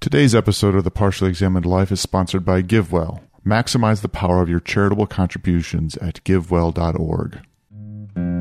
Today's episode of the Partially Examined Life is sponsored by GiveWell. Maximize the power of your charitable contributions at givewell.org.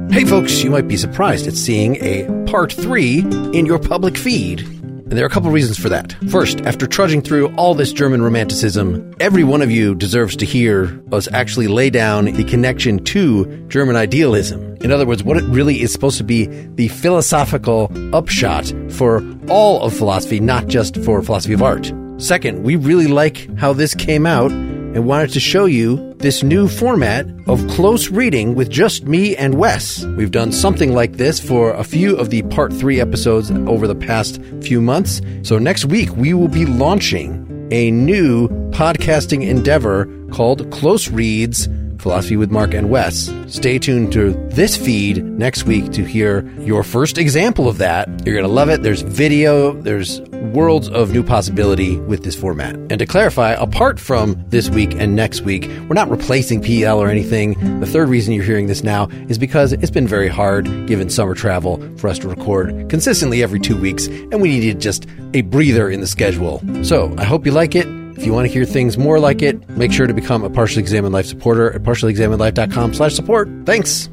Hey folks, you might be surprised at seeing a part three in your public feed. And there are a couple reasons for that. First, after trudging through all this German romanticism, every one of you deserves to hear us actually lay down the connection to German idealism. In other words, what it really is supposed to be the philosophical upshot for all of philosophy, not just for philosophy of art. Second, we really like how this came out and wanted to show you this new format of close reading with just me and Wes. We've done something like this for a few of the part three episodes over the past few months. So next week, we will be launching a new podcasting endeavor called Close Reads Philosophy with Mark and Wes. Stay tuned to this feed next week to hear your first example of that. You're going to love it. There's video, there's worlds of new possibility with this format. And to clarify, apart from this week and next week, we're not replacing PEL or anything. The third reason you're hearing this now is because it's been very hard, given summer travel, for us to record consistently every two weeks, and we needed just a breather in the schedule. So I hope you like it. If you want to hear things more like it, make sure to become a Partially Examined Life supporter at partiallyexaminedlife.com slash support. Thanks.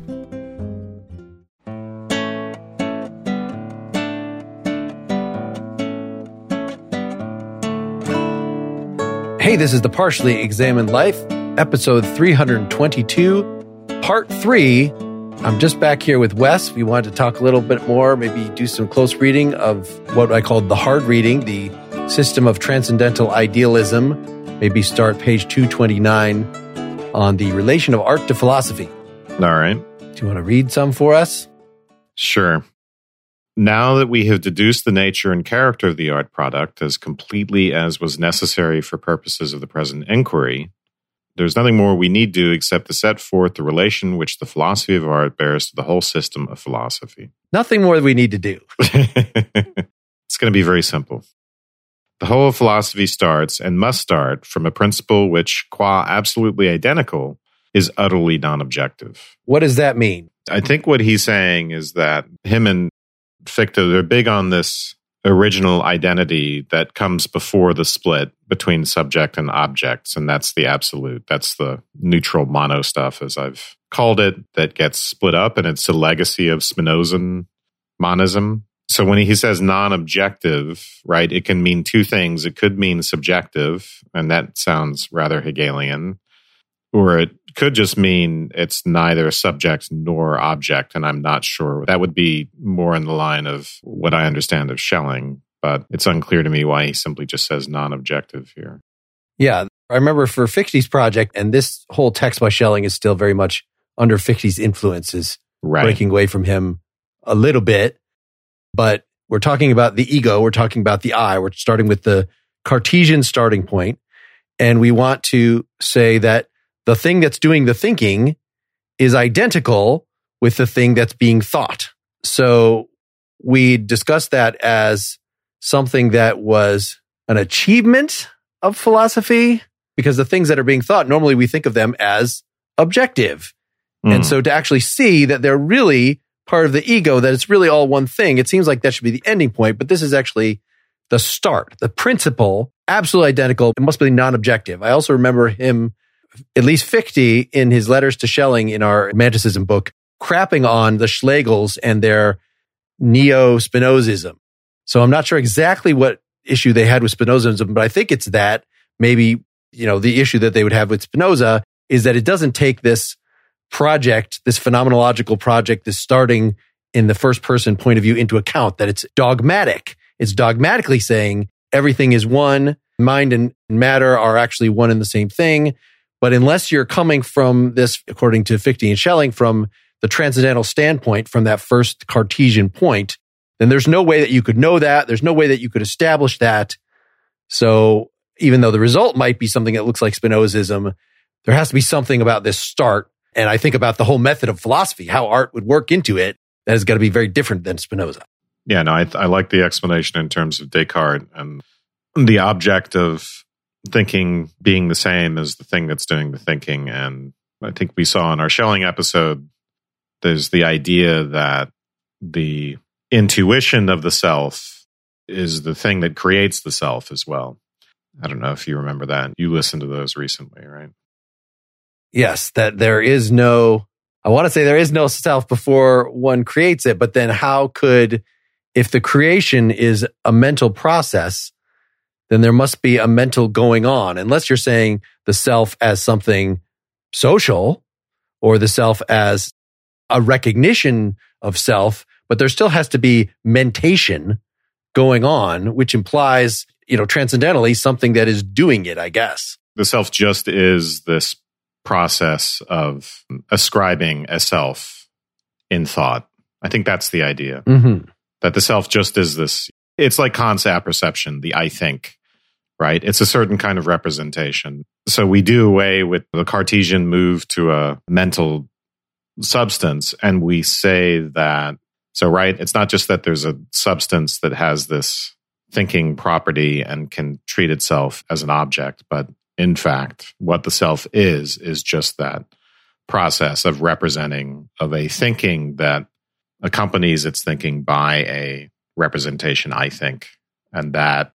Hey, this is the Partially Examined Life, episode 322, part three. I'm just back here with Wes. We wanted to talk a little bit more, maybe do some close reading of what I called the hard reading, the system of transcendental idealism. Maybe start page 229 on the relation of art to philosophy. All right. Do you want to read some for us? Sure. Now that we have deduced the nature and character of the art product as completely as was necessary for purposes of the present inquiry, there's nothing more we need do except to set forth the relation which the philosophy of art bears to the whole system of philosophy. Nothing more that we need to do. it's going to be very simple. The whole of philosophy starts and must start from a principle which, qua absolutely identical, is utterly non objective. What does that mean? I think what he's saying is that him and Fichte, they're big on this original identity that comes before the split between subject and objects. And that's the absolute. That's the neutral mono stuff, as I've called it, that gets split up. And it's a legacy of Spinozan monism. So when he says non objective, right, it can mean two things. It could mean subjective, and that sounds rather Hegelian, or it could just mean it's neither subject nor object. And I'm not sure. That would be more in the line of what I understand of Schelling, but it's unclear to me why he simply just says non objective here. Yeah. I remember for Fichte's project, and this whole text by Schelling is still very much under Fichte's influences, Right. breaking away from him a little bit. But we're talking about the ego, we're talking about the I, we're starting with the Cartesian starting point, And we want to say that the thing that's doing the thinking is identical with the thing that's being thought. So we discussed that as something that was an achievement of philosophy because the things that are being thought, normally we think of them as objective. And Mm. so to actually see that they're really part of the ego, that it's really all one thing, it seems like that should be the ending point, but this is actually the start, the principle, absolutely identical. It must be non objective. I also remember him, at least Fichte, in his letters to Schelling in our Romanticism book, crapping on the Schlegels and their neo Spinozism. So I'm not sure exactly what issue they had with Spinozism, but I think it's that maybe, you know, the issue that they would have with Spinoza is that it doesn't take this project, this phenomenological project, this starting in the first person point of view into account, that it's dogmatic. It's dogmatically saying everything is one, mind and matter are actually one and the same thing. But unless you're coming from this, according to Fichte and Schelling, from the transcendental standpoint, from that first Cartesian point, then there's no way that you could know that. There's no way that you could establish that. So even though the result might be something that looks like Spinozism, there has to be something about this start. And I think about the whole method of philosophy, how art would work into it. That is going to be very different than Spinoza. Yeah, no, I, I like the explanation in terms of Descartes and the object of thinking being the same as the thing that's doing the thinking. And I think we saw in our Schelling episode, there's the idea that the intuition of the self is the thing that creates the self as well. I don't know if you remember that. You listened to those recently, right? Yes, that there is no, I want to say there is no self before one creates it, but then how could, if the creation is a mental process, then there must be a mental going on, unless you're saying the self as something social or the self as a recognition of self, but there still has to be mentation going on, which implies, you know, transcendentally something that is doing it, I guess. The self just is this process of ascribing a self in thought. I think that's the idea. Mm-hmm. That the self just is this, it's like Kant's apperception, the I think, right? It's a certain kind of representation. So we do away with the Cartesian move to a mental substance and we say that, so right, it's not just that there's a substance that has this thinking property and can treat itself as an object, but in fact, what the self is, is just that process of representing, of a thinking that accompanies its thinking by a representation, I think. And that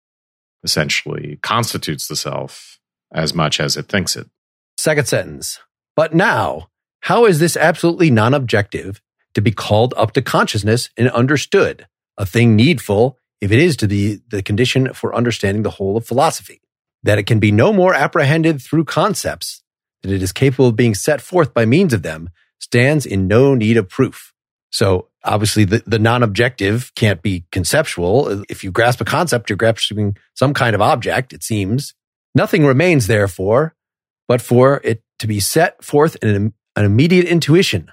essentially constitutes the self as much as it thinks it. Second sentence. But now, how is this absolutely non objective to be called up to consciousness and understood? A thing needful if it is to be the condition for understanding the whole of philosophy that it can be no more apprehended through concepts, that it is capable of being set forth by means of them, stands in no need of proof. So obviously the, the non-objective can't be conceptual. If you grasp a concept, you're grasping some kind of object, it seems. Nothing remains therefore, but for it to be set forth in an, an immediate intuition,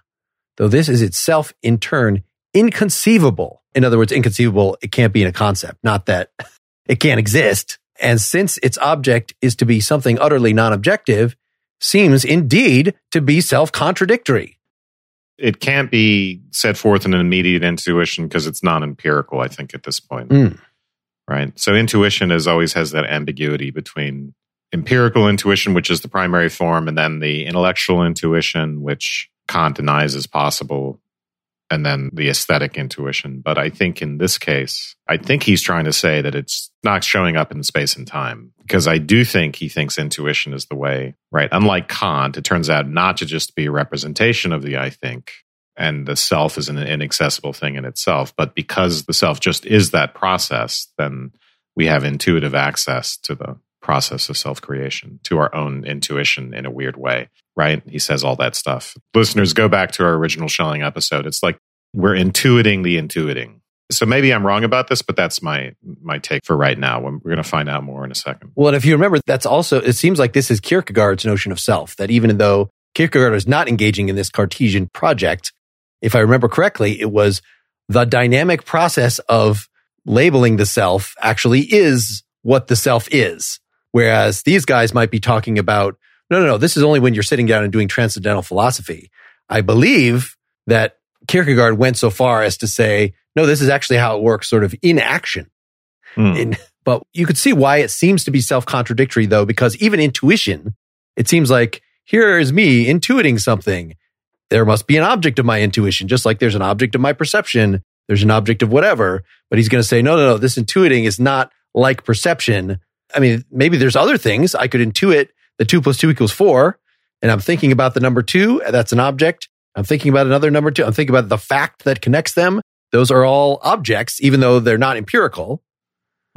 though this is itself in turn inconceivable. In other words, inconceivable, it can't be in a concept, not that it can't exist. And since its object is to be something utterly non-objective, seems indeed to be self-contradictory. It can't be set forth in an immediate intuition because it's non-empirical, I think, at this point. Mm. Right. So intuition is always has that ambiguity between empirical intuition, which is the primary form, and then the intellectual intuition, which Kant denies is possible and then the aesthetic intuition. But I think in this case, I think he's trying to say that it's not showing up in space and time because I do think he thinks intuition is the way, right? Unlike Kant, it turns out not to just be a representation of the I think and the self is an inaccessible thing in itself. But because the self just is that process, then we have intuitive access to the process of self creation, to our own intuition in a weird way right? He says all that stuff. Listeners, go back to our original Schelling episode. It's like we're intuiting the intuiting. So maybe I'm wrong about this, but that's my my take for right now. We're going to find out more in a second. Well, and if you remember, that's also it seems like this is Kierkegaard's notion of self. That even though Kierkegaard is not engaging in this Cartesian project, if I remember correctly, it was the dynamic process of labeling the self actually is what the self is. Whereas these guys might be talking about no, no, no. This is only when you're sitting down and doing transcendental philosophy. I believe that Kierkegaard went so far as to say, no, this is actually how it works sort of in action. Hmm. In, but you could see why it seems to be self contradictory though, because even intuition, it seems like here is me intuiting something. There must be an object of my intuition, just like there's an object of my perception. There's an object of whatever. But he's going to say, no, no, no, this intuiting is not like perception. I mean, maybe there's other things I could intuit the two plus two equals four, and I'm thinking about the number two, that's an object. I'm thinking about another number two. I'm thinking about the fact that connects them. Those are all objects, even though they're not empirical.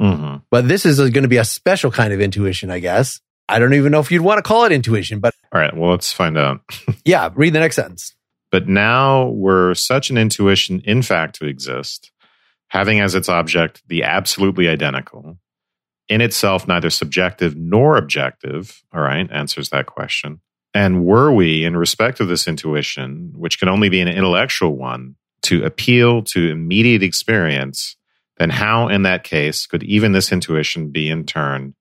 Mm-hmm. But this is going to be a special kind of intuition, I guess. I don't even know if you'd want to call it intuition, but all right. Well, let's find out. yeah, read the next sentence. But now, were such an intuition in fact to exist, having as its object the absolutely identical, in itself neither subjective nor objective, all right, answers that question. And were we, in respect of this intuition, which can only be an intellectual one, to appeal to immediate experience, then how, in that case, could even this intuition be in turn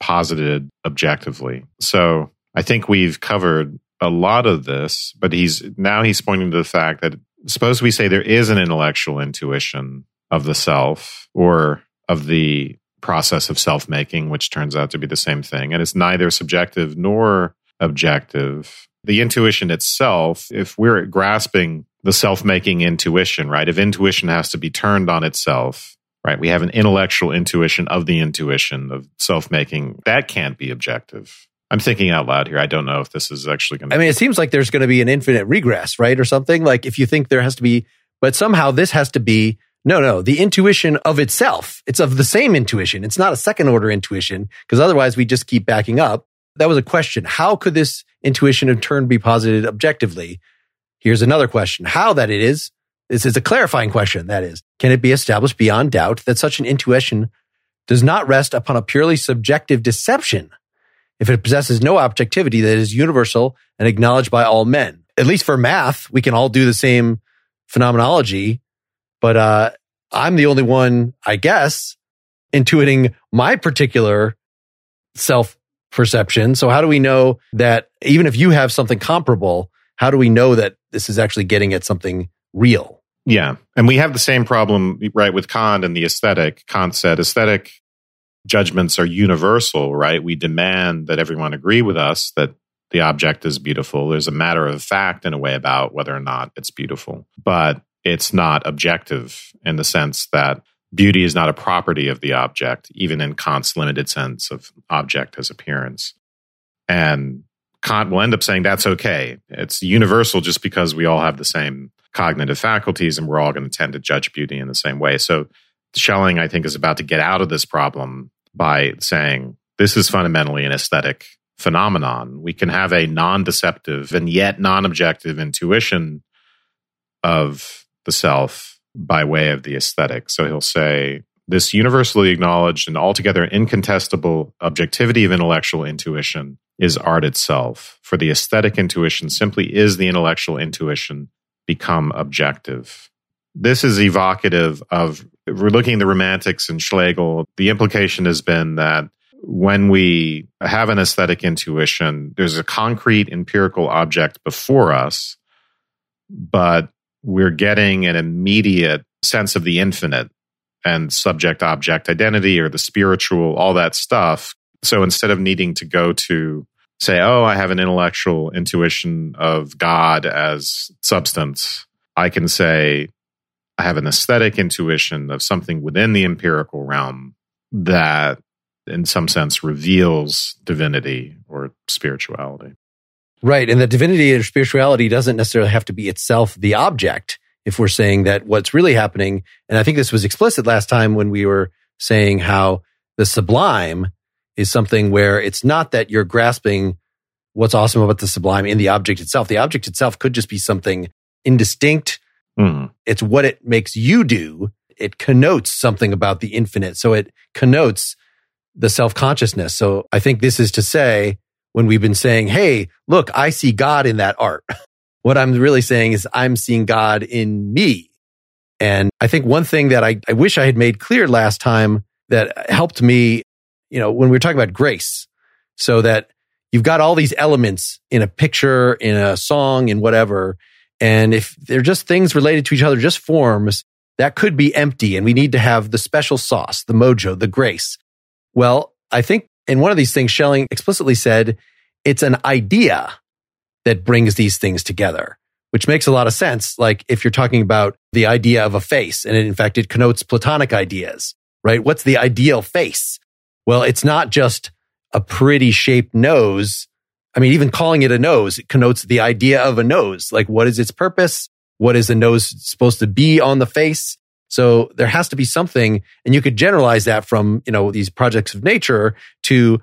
posited objectively? So I think we've covered a lot of this, but he's now he's pointing to the fact that suppose we say there is an intellectual intuition of the self or of the process of self making, which turns out to be the same thing. And it's neither subjective nor objective. The intuition itself, if we're grasping the self making intuition, right? If intuition has to be turned on itself, right? We have an intellectual intuition of the intuition of self making. That can't be objective. I'm thinking out loud here. I don't know if this is actually going to. I mean, it seems like there's going to be an infinite regress, right? Or something like if you think there has to be, but somehow this has to be, no, no, the intuition of itself. It's of the same intuition. It's not a second order intuition because otherwise we just keep backing up. That was a question. How could this intuition in turn be posited objectively? Here's another question. How that it is, this is a clarifying question. That is, can it be established beyond doubt that such an intuition does not rest upon a purely subjective deception? if it possesses no objectivity that is universal and acknowledged by all men. At least for math, we can all do the same phenomenology, but uh, I'm the only one, I guess, intuiting my particular self perception. So how do we know that even if you have something comparable, how do we know that this is actually getting at something real? Yeah. And we have the same problem, right, with Kant and the aesthetic. Kant said aesthetic judgments are universal, right? We demand that everyone agree with us that the object is beautiful. There's a matter of fact in a way about whether or not it's beautiful, but it's not objective in the sense that beauty is not a property of the object, even in Kant's limited sense of object as appearance. And Kant will end up saying that's okay. It's universal just because we all have the same cognitive faculties and we're all going to tend to judge beauty in the same way. So Schelling, I think, is about to get out of this problem by saying this is fundamentally an aesthetic phenomenon. We can have a non deceptive and yet non objective intuition of the self by way of the aesthetic. So he'll say, this universally acknowledged and altogether incontestable objectivity of intellectual intuition is art itself. For the aesthetic intuition simply is the intellectual intuition become objective. This is evocative of we're looking at the romantics and Schlegel, the implication has been that when we have an aesthetic intuition, there's a concrete empirical object before us, but we're getting an immediate sense of the infinite and subject object identity or the spiritual, all that stuff. So instead of needing to go to say, oh, I have an intellectual intuition of God as substance, I can say, I have an aesthetic intuition of something within the empirical realm that, in some sense, reveals divinity or spirituality. Right. And the divinity or spirituality doesn't necessarily have to be itself the object. If we're saying that what's really happening, and I think this was explicit last time when we were saying how the sublime is something where it's not that you're grasping what's awesome about the sublime in the object itself. The object itself could just be something indistinct Mm. It's what it makes you do. It connotes something about the infinite. So it connotes the self consciousness. So I think this is to say when we've been saying, Hey, look, I see God in that art. what I'm really saying is I'm seeing God in me. And I think one thing that I, I wish I had made clear last time that helped me, you know, when we were talking about grace, so that you've got all these elements in a picture, in a song, in whatever. And if they're just things related to each other, just forms, that could be empty. And we need to have the special sauce, the mojo, the grace. Well, I think in one of these things, Schelling explicitly said it's an idea that brings these things together, which makes a lot of sense. Like if you're talking about the idea of a face, and in fact, it connotes Platonic ideas, right? What's the ideal face? Well, it's not just a pretty shaped nose I mean, even calling it a nose it connotes the idea of a nose. Like, what is its purpose? What is the nose supposed to be on the face? So there has to be something, and you could generalize that from, you know, these projects of nature to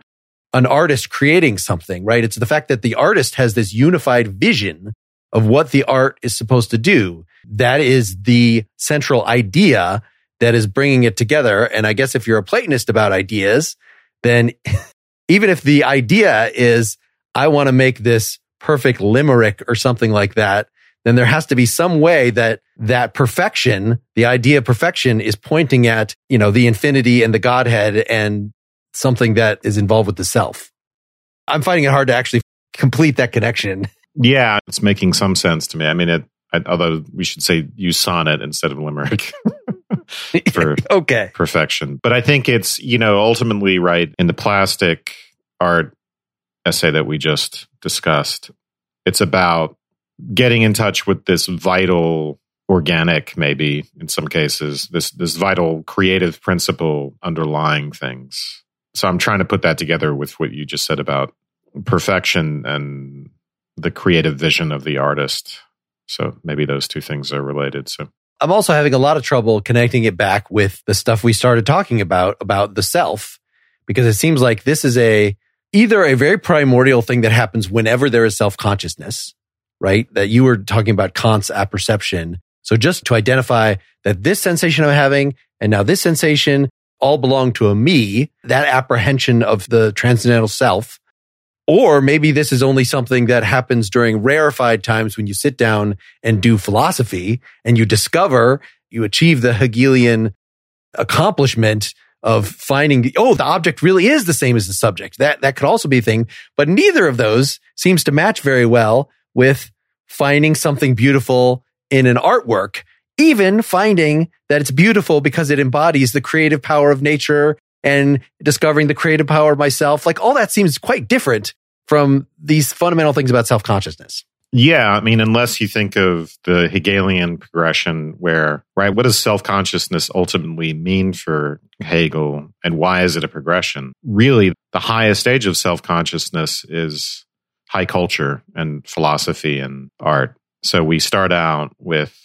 an artist creating something, right? It's the fact that the artist has this unified vision of what the art is supposed to do. That is the central idea that is bringing it together. And I guess if you're a Platonist about ideas, then even if the idea is I want to make this perfect limerick or something like that, then there has to be some way that that perfection, the idea of perfection is pointing at, you know, the infinity and the Godhead and something that is involved with the self. I'm finding it hard to actually complete that connection. Yeah, it's making some sense to me. I mean, it, I, although we should say use sonnet instead of limerick for okay perfection. But I think it's, you know, ultimately right in the plastic art essay that we just discussed. It's about getting in touch with this vital organic, maybe in some cases, this, this vital creative principle underlying things. So I'm trying to put that together with what you just said about perfection and the creative vision of the artist. So maybe those two things are related. So I'm also having a lot of trouble connecting it back with the stuff we started talking about, about the self, because it seems like this is a, either a very primordial thing that happens whenever there is self consciousness, right? That you were talking about Kant's apperception. So just to identify that this sensation I'm having and now this sensation all belong to a me, that apprehension of the transcendental self. Or maybe this is only something that happens during rarefied times when you sit down and do philosophy and you discover, you achieve the Hegelian accomplishment of finding oh, the object really is the same as the subject. That, that could also be a thing, but neither of those seems to match very well with finding something beautiful in an artwork even finding that it's beautiful because it embodies the creative power of nature and discovering the creative power of myself. Like all that seems quite different from these fundamental things about self consciousness. Yeah, I mean, unless you think of the Hegelian progression, where, right, what does self consciousness ultimately mean for Hegel and why is it a progression? Really, the highest stage of self consciousness is high culture and philosophy and art. So we start out with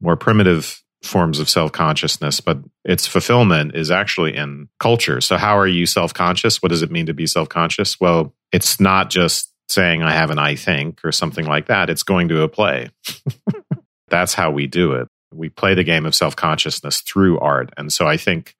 more primitive forms of self consciousness, but its fulfillment is actually in culture. So, how are you self conscious? What does it mean to be self conscious? Well, it's not just saying I have an I think or something like that, it's going to a play. That's how we do it. We play the game of self consciousness through art. And so, I think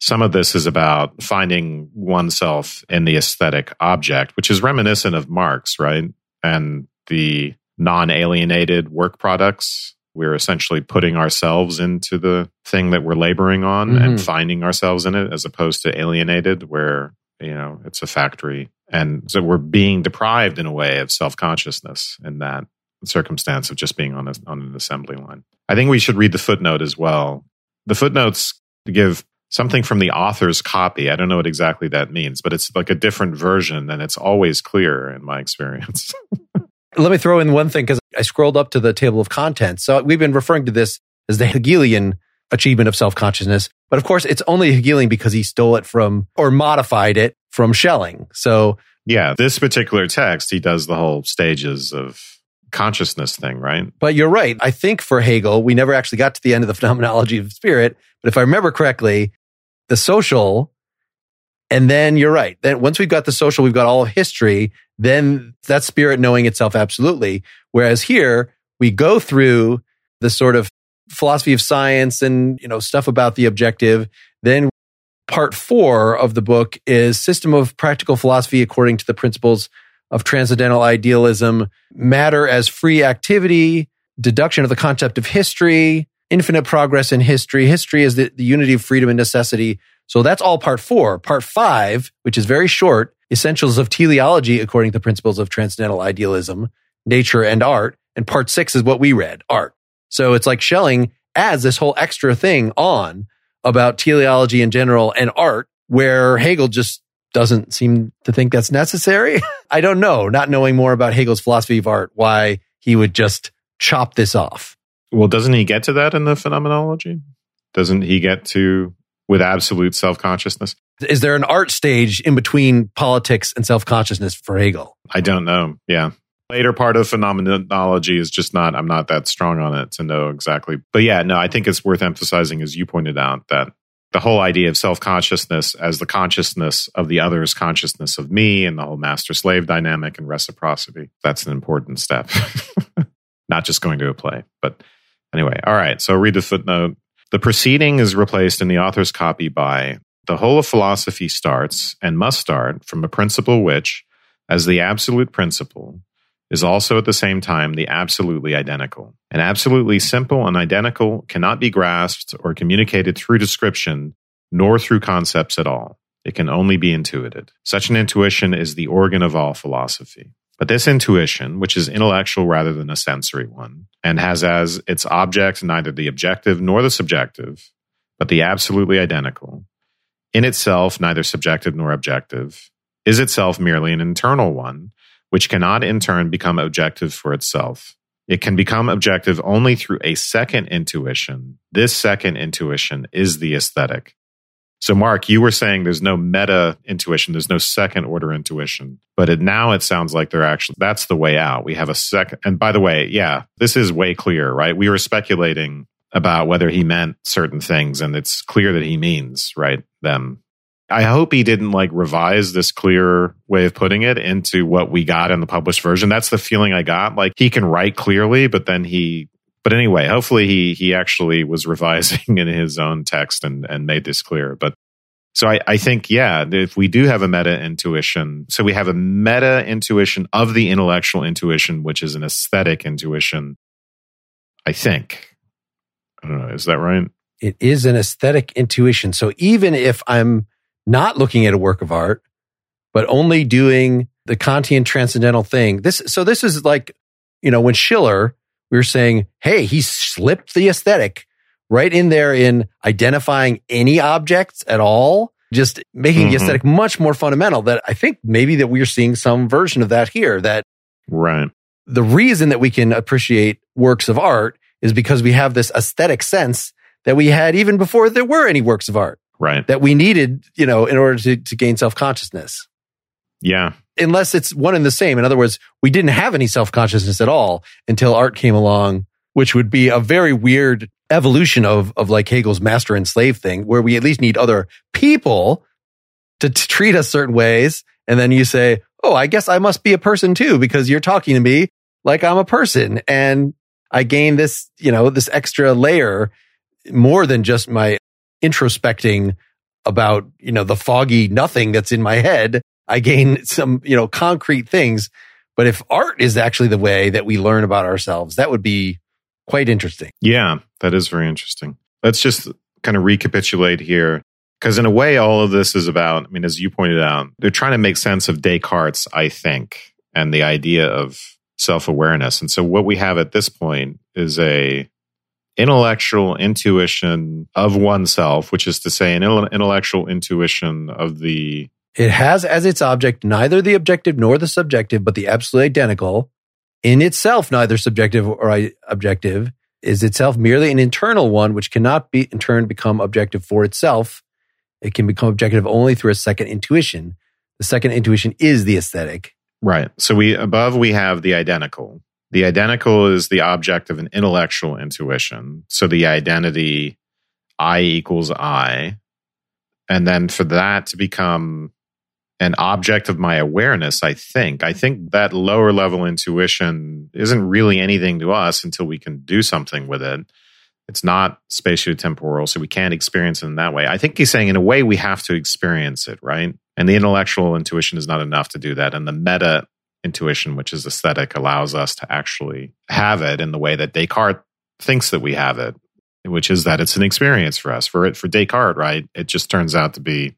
some of this is about finding oneself in the aesthetic object, which is reminiscent of Marx, right? And the non alienated work products we're essentially putting ourselves into the thing that we're laboring on mm-hmm. and finding ourselves in it as opposed to alienated where you know it's a factory and so we're being deprived in a way of self-consciousness in that circumstance of just being on, a, on an assembly line i think we should read the footnote as well the footnotes give something from the author's copy i don't know what exactly that means but it's like a different version and it's always clear in my experience Let me throw in one thing because I scrolled up to the table of contents. So we've been referring to this as the Hegelian achievement of self consciousness. But of course, it's only Hegelian because he stole it from or modified it from Schelling. So, yeah, this particular text, he does the whole stages of consciousness thing, right? But you're right. I think for Hegel, we never actually got to the end of the phenomenology of spirit. But if I remember correctly, the social and then you're right. Then once we've got the social, we've got all of history, then that spirit knowing itself absolutely. Whereas here we go through the sort of philosophy of science and, you know, stuff about the objective. Then part four of the book is system of practical philosophy according to the principles of transcendental idealism, matter as free activity, deduction of the concept of history, infinite progress in history. History is the, the unity of freedom and necessity so that's all part four. Part five, which is very short, essentials of teleology according to the principles of transcendental idealism, nature and art. And part six is what we read, art. So it's like Schelling adds this whole extra thing on about teleology in general and art, where Hegel just doesn't seem to think that's necessary. I don't know, not knowing more about Hegel's philosophy of art, why he would just chop this off. Well, doesn't he get to that in the phenomenology? Doesn't he get to with absolute self consciousness. Is there an art stage in between politics and self consciousness for Hegel? I don't know. Yeah. Later part of phenomenology is just not, I'm not that strong on it to know exactly. But yeah, no, I think it's worth emphasizing, as you pointed out, that the whole idea of self consciousness as the consciousness of the other's consciousness of me and the whole master slave dynamic and reciprocity, that's an important step. not just going to a play. But anyway, all right. So read the footnote. The preceding is replaced in the author's copy by the whole of philosophy starts and must start from a principle which, as the absolute principle, is also at the same time the absolutely identical. An absolutely simple and identical cannot be grasped or communicated through description nor through concepts at all. It can only be intuited. Such an intuition is the organ of all philosophy. But this intuition, which is intellectual rather than a sensory one, and has as its object neither the objective nor the subjective, but the absolutely identical, in itself neither subjective nor objective, is itself merely an internal one, which cannot in turn become objective for itself, It can become objective only through a second intuition. This second intuition is the aesthetic. So, Mark, you were saying there's no meta intuition, there's no second order intuition, but it, now it sounds like they're actually that's the way out. We have a second, and by the way, yeah, this is way clear, right? We were speculating about whether he meant certain things, and it's clear that he means right them. I hope he didn't like revise this clear way of putting it into what we got in the published version. That's the feeling I got. Like he can write clearly, but then he but anyway, hopefully he he actually was revising in his own text and and made this clear. But so I, I think yeah, if we do have a meta intuition, so we have a meta intuition of the intellectual intuition, which is an aesthetic intuition. I think. I don't know. Is that right? It is an aesthetic intuition. So even if I'm not looking at a work of art, but only doing the Kantian transcendental thing, this so this is like you know when Schiller we were saying, hey, he slipped the aesthetic right in there in identifying any objects at all, just making mm-hmm. the aesthetic much more fundamental. That I think maybe that we're seeing some version of that here. That right. The reason that we can appreciate works of art is because we have this aesthetic sense that we had even before there were any works of art. Right. That we needed, you know, in order to, to gain self consciousness. Yeah unless it's one and the same. In other words, we didn't have any self consciousness at all until art came along, which would be a very weird evolution of, of like Hegel's master and slave thing, where we at least need other people to, treat us certain ways. And then you say, Oh, I guess I must be a person too, because you're talking to me like I'm a person. And I gain this, you know, this extra layer more than just my introspecting about, you know, the foggy nothing that's in my head. I gain some, you know, concrete things. But if art is actually the way that we learn about ourselves, that would be quite interesting. Yeah, that is very interesting. Let's just kind of recapitulate here. Because in a way, all of this is about, I mean, as you pointed out, they're trying to make sense of Descartes, I think, and the idea of self awareness. And so what we have at this point is a intellectual intuition of oneself, which is to say, an intellectual intuition of the it has as its object neither the objective nor the subjective, but the absolutely identical. In itself, neither subjective or objective is itself merely an internal one, which cannot be in turn become objective for itself. It can become objective only through a second intuition. The second intuition is the aesthetic. Right. So we above we have the identical. The identical is the object of an intellectual intuition. So the identity I equals I. And then for that to become an object of my awareness, I think. I think that lower level intuition isn't really anything to us until we can do something with it. It's not spatiotemporal, so we can't experience it in that way. I think he's saying, in a way, we have to experience it, right? And the intellectual intuition is not enough to do that. And the meta intuition, which is aesthetic, allows us to actually have it in the way that Descartes thinks that we have it, which is that it's an experience for us. For it, for Descartes, right? It just turns out to be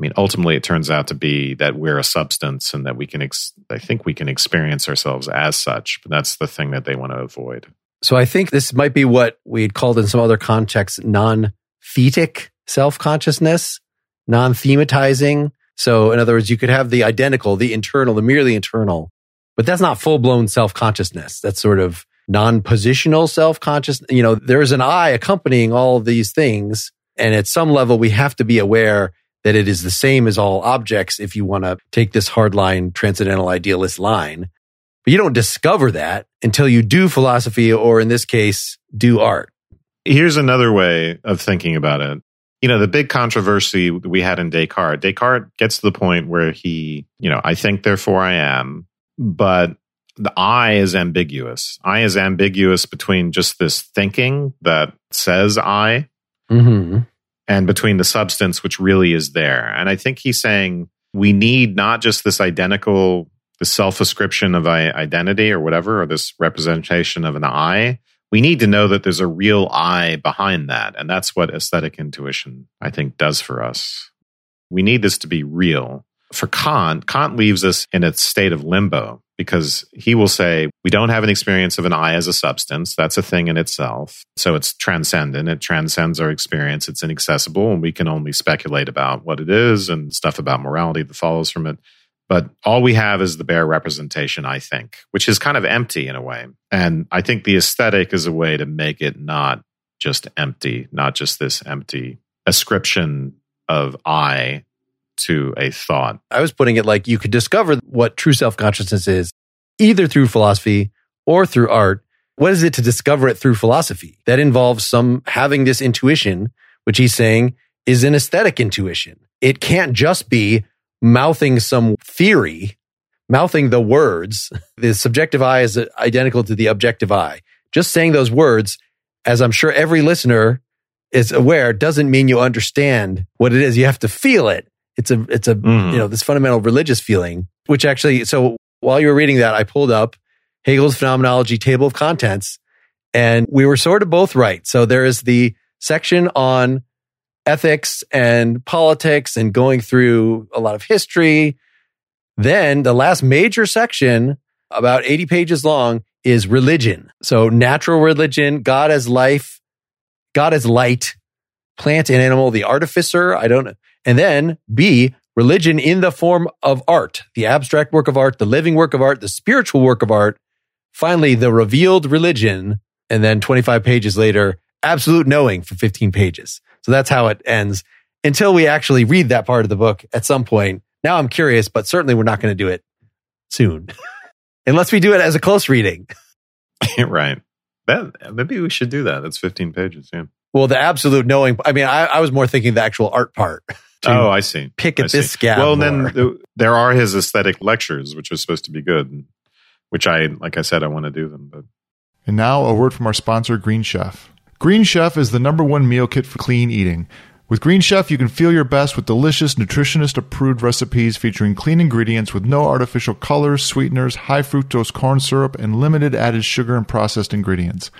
I mean, ultimately, it turns out to be that we're a substance and that we can, ex- I think we can experience ourselves as such, but that's the thing that they want to avoid. So I think this might be what we'd called in some other contexts non thetic self consciousness, non thematizing. So, in other words, you could have the identical, the internal, the merely internal, but that's not full blown self consciousness. That's sort of non positional self conscious. You know, there's an I accompanying all these things. And at some level, we have to be aware that it is the same as all objects if you want to take this hardline transcendental idealist line. But you don't discover that until you do philosophy or in this case, do art. Here's another way of thinking about it. You know, the big controversy we had in Descartes, Descartes gets to the point where he, you know, I think, therefore I am, but the I is ambiguous. I is ambiguous between just this thinking that says I mm-hmm and between the substance which really is there. And I think he's saying we need not just this identical, the self ascription of identity or whatever, or this representation of an I. We need to know that there's a real I behind that. And that's what aesthetic intuition, I think, does for us. We need this to be real. For Kant, Kant leaves us in a state of limbo because he will say, we don't have an experience of an I as a substance. That's a thing in itself. So it's transcendent. It transcends our experience. It's inaccessible, and we can only speculate about what it is and stuff about morality that follows from it. But all we have is the bare representation, I think, which is kind of empty in a way. And I think the aesthetic is a way to make it not just empty, not just this empty ascription of I to a thought. I was putting it like you could discover what true self consciousness is either through philosophy or through art. What is it to discover it through philosophy? That involves some having this intuition, which he's saying is an aesthetic intuition. It can't just be mouthing some theory, mouthing the words. The subjective I is identical to the objective I. Just saying those words, as I'm sure every listener is aware, doesn't mean you understand what it is. You have to feel it. It's a, it's a, mm. you know, this fundamental religious feeling, which actually, so while you were reading that, I pulled up Hegel's phenomenology table of contents and we were sort of both right. So there is the section on ethics and politics and going through a lot of history. Then the last major section, about 80 pages long, is religion. So natural religion, God as life, God as light, plant and animal, the artificer. I don't know. And then B, religion in the form of art, the abstract work of art, the living work of art, the spiritual work of art. Finally, the revealed religion. And then 25 pages later, absolute knowing for 15 pages. So that's how it ends until we actually read that part of the book at some point. Now I'm curious, but certainly we're not going to do it soon unless we do it as a close reading. right. That maybe we should do that. That's 15 pages. Yeah. Well, the absolute knowing. I mean, I, I was more thinking the actual art part. Oh, I see. Pick at this gap. Well, more. then there are his aesthetic lectures, which are supposed to be good, which I, like I said, I want to do them. But and now a word from our sponsor, Green Chef. Green Chef is the number one meal kit for clean eating. With Green Chef, you can feel your best with delicious, nutritionist approved recipes featuring clean ingredients with no artificial colors, sweeteners, high fructose corn syrup, and limited added sugar and processed ingredients.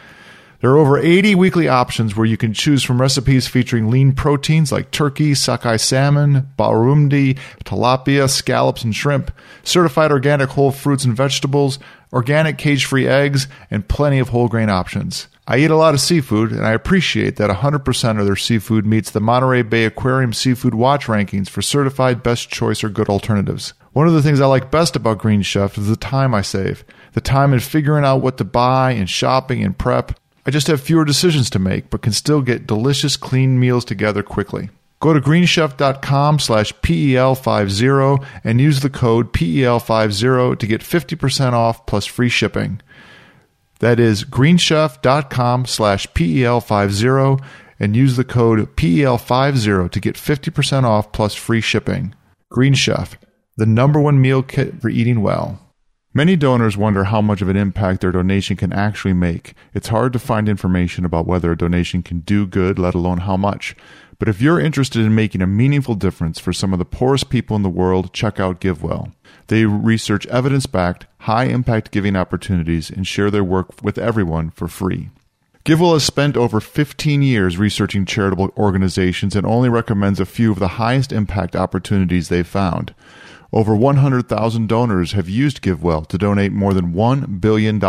There are over 80 weekly options where you can choose from recipes featuring lean proteins like turkey, sockeye salmon, barramundi, tilapia, scallops, and shrimp, certified organic whole fruits and vegetables, organic cage free eggs, and plenty of whole grain options. I eat a lot of seafood, and I appreciate that 100% of their seafood meets the Monterey Bay Aquarium Seafood Watch rankings for certified best choice or good alternatives. One of the things I like best about Green Chef is the time I save. The time in figuring out what to buy and shopping and prep. I just have fewer decisions to make, but can still get delicious, clean meals together quickly. Go to greenchef.com slash PEL50 and use the code PEL50 to get 50% off plus free shipping. That is greenchef.com slash PEL50 and use the code PEL50 to get 50% off plus free shipping. Green Chef, the number one meal kit for eating well. Many donors wonder how much of an impact their donation can actually make. It's hard to find information about whether a donation can do good, let alone how much. But if you're interested in making a meaningful difference for some of the poorest people in the world, check out GiveWell. They research evidence backed, high impact giving opportunities and share their work with everyone for free. GiveWell has spent over 15 years researching charitable organizations and only recommends a few of the highest impact opportunities they've found. Over 100,000 donors have used GiveWell to donate more than $1 billion.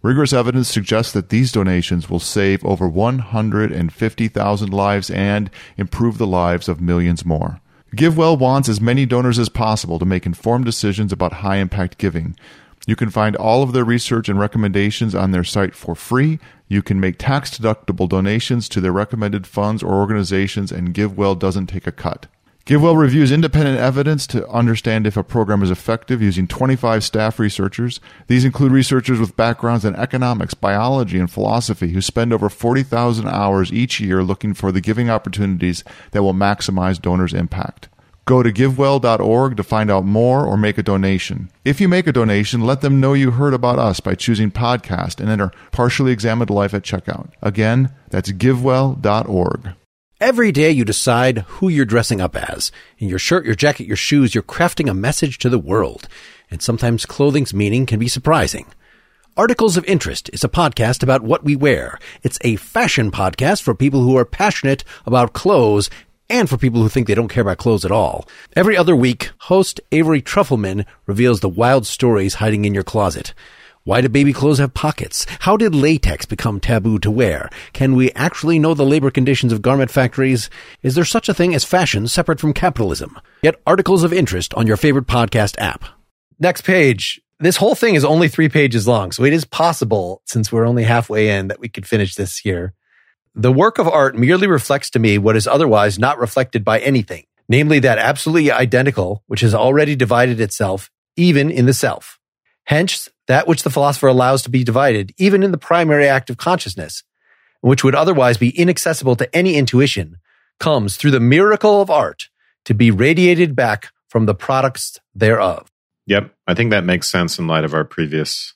Rigorous evidence suggests that these donations will save over 150,000 lives and improve the lives of millions more. GiveWell wants as many donors as possible to make informed decisions about high impact giving. You can find all of their research and recommendations on their site for free. You can make tax deductible donations to their recommended funds or organizations, and GiveWell doesn't take a cut. GiveWell reviews independent evidence to understand if a program is effective using 25 staff researchers. These include researchers with backgrounds in economics, biology, and philosophy who spend over 40,000 hours each year looking for the giving opportunities that will maximize donors' impact. Go to givewell.org to find out more or make a donation. If you make a donation, let them know you heard about us by choosing podcast and enter partially examined life at checkout. Again, that's givewell.org. Every day you decide who you're dressing up as. In your shirt, your jacket, your shoes, you're crafting a message to the world. And sometimes clothing's meaning can be surprising. Articles of Interest is a podcast about what we wear. It's a fashion podcast for people who are passionate about clothes and for people who think they don't care about clothes at all. Every other week, host Avery Trufelman reveals the wild stories hiding in your closet. Why do baby clothes have pockets? How did latex become taboo to wear? Can we actually know the labor conditions of garment factories? Is there such a thing as fashion separate from capitalism? Get articles of interest on your favorite podcast app. Next page. This whole thing is only three pages long, so it is possible, since we're only halfway in, that we could finish this here. The work of art merely reflects to me what is otherwise not reflected by anything, namely that absolutely identical, which has already divided itself, even in the self. Hence, that which the philosopher allows to be divided, even in the primary act of consciousness, which would otherwise be inaccessible to any intuition, comes through the miracle of art to be radiated back from the products thereof. Yep. I think that makes sense in light of our previous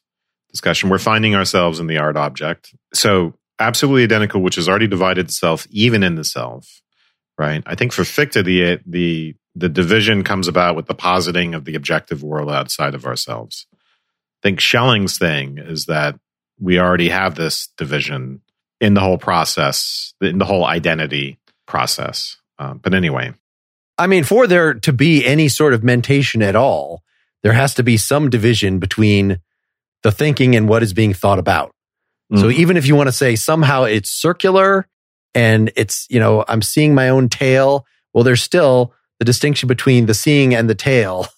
discussion. We're finding ourselves in the art object. So, absolutely identical, which has already divided itself even in the self, right? I think for Fichte, the, the, the division comes about with the positing of the objective world outside of ourselves think Schelling's thing is that we already have this division in the whole process, in the whole identity process. Um, but anyway. I mean, for there to be any sort of mentation at all, there has to be some division between the thinking and what is being thought about. Mm-hmm. So even if you want to say somehow it's circular and it's, you know, I'm seeing my own tail, well, there's still the distinction between the seeing and the tail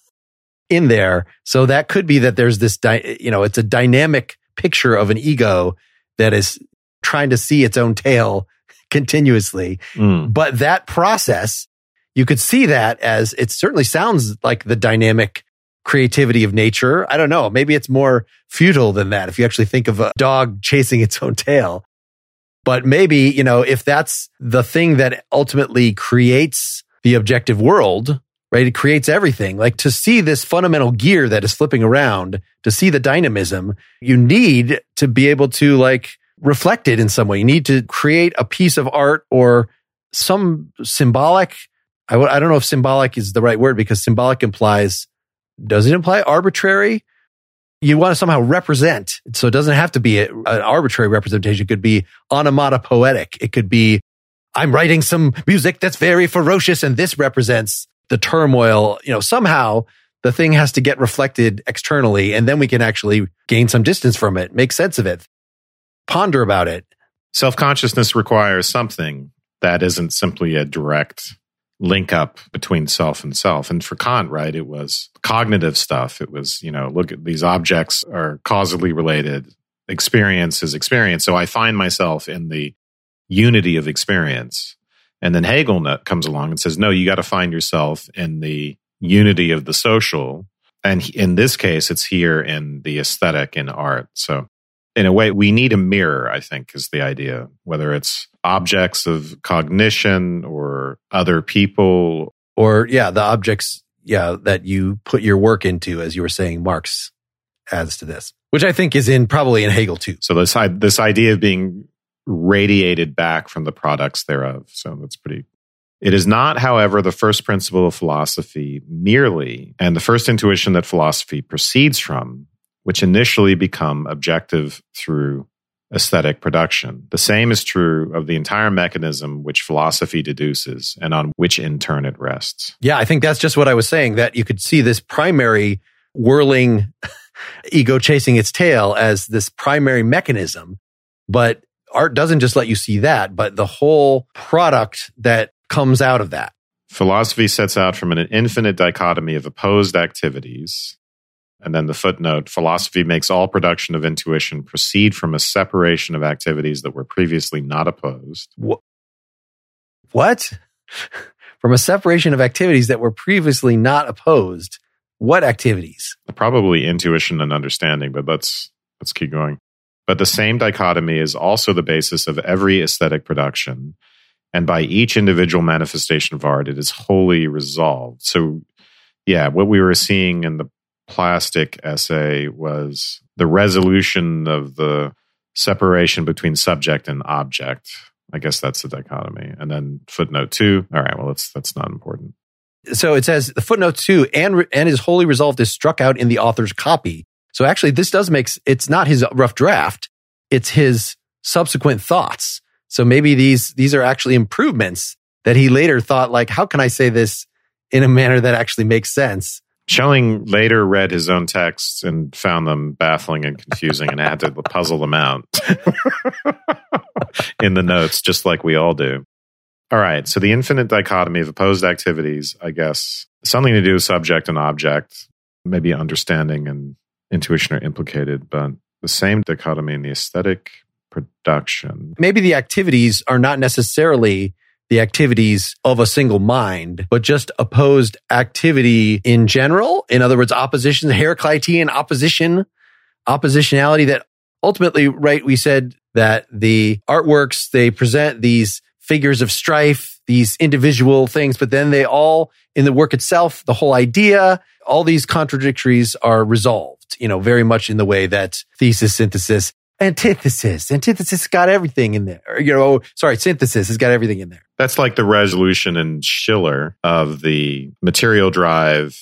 in there. So that could be that there's this, di- you know, it's a dynamic picture of an ego that is trying to see its own tail continuously. Mm. But that process, you could see that as it certainly sounds like the dynamic creativity of nature. I don't know. Maybe it's more futile than that if you actually think of a dog chasing its own tail. But maybe, you know, if that's the thing that ultimately creates the objective world, right? It creates everything. Like to see this fundamental gear that is flipping around, to see the dynamism, you need to be able to like reflect it in some way. You need to create a piece of art or some symbolic. I w- I don't know if symbolic is the right word because symbolic implies, does it imply arbitrary? You want to somehow represent. So it doesn't have to be a, an arbitrary representation. It could be onomatopoetic. It could be, I'm writing some music that's very ferocious and this represents the turmoil, you know, somehow the thing has to get reflected externally and then we can actually gain some distance from it, make sense of it, ponder about it. Self consciousness requires something that isn't simply a direct link up between self and self. And for Kant, right, it was cognitive stuff. It was, you know, look at these objects are causally related. Experience is experience. So I find myself in the unity of experience. And then Hegel comes along and says, no, you got to find yourself in the unity of the social. And in this case, it's here in the aesthetic in art. So in a way, we need a mirror, I think, is the idea, whether it's objects of cognition or other people. Or, yeah, the objects, yeah, that you put your work into, as you were saying, Marx adds to this, which I think is in probably in Hegel too. So this, this idea of being radiated back from the products thereof. So that's pretty. It is not, however, the first principle of philosophy merely, and the first intuition that philosophy proceeds from, which initially become objective through aesthetic production. The same is true of the entire mechanism which philosophy deduces and on which in turn it rests. Yeah, I think that's just what I was saying that you could see this primary whirling ego chasing its tail as this primary mechanism, but art doesn't just let you see that, but the whole product that comes out of that. Philosophy sets out from an infinite dichotomy of opposed activities. And then the footnote philosophy makes all production of intuition proceed from a separation of activities that were previously not opposed. What? from a separation of activities that were previously not opposed. What activities? Probably intuition and understanding, but let's let's keep going. But the same dichotomy is also the basis of every aesthetic production. And by each individual manifestation of art, it is wholly resolved. So, yeah, what we were seeing in the plastic essay was the resolution of the separation between subject and object. I guess that's the dichotomy. And then footnote two. All right, well, that's that's not important. So it says the footnote two and and is wholly resolved is struck out in the author's copy. So actually, this does make it's not his rough draft; it's his subsequent thoughts. So maybe these these are actually improvements that he later thought, like, how can I say this in a manner that actually makes sense? Schelling later read his own texts and found them baffling and confusing and had to puzzle them out in the notes, just like we all do. All right. So the infinite dichotomy of opposed activities, I guess, something to do with subject and object, maybe understanding and intuition are implicated, but the same dichotomy in the aesthetic production. Maybe the activities are not necessarily the activities of a single mind, but just opposed activity in general. In other words, opposition, Heraclitean opposition, oppositionality that ultimately, right, we said that the artworks, they present these figures of strife, these individual things, but then they all, in the work itself, the whole idea, all these contradictories are resolved, you know, very much in the way that thesis, synthesis, antithesis. Antithesis got everything in there. Or, you know, sorry, synthesis has got everything in there. That's like the resolution in Schiller of the material drive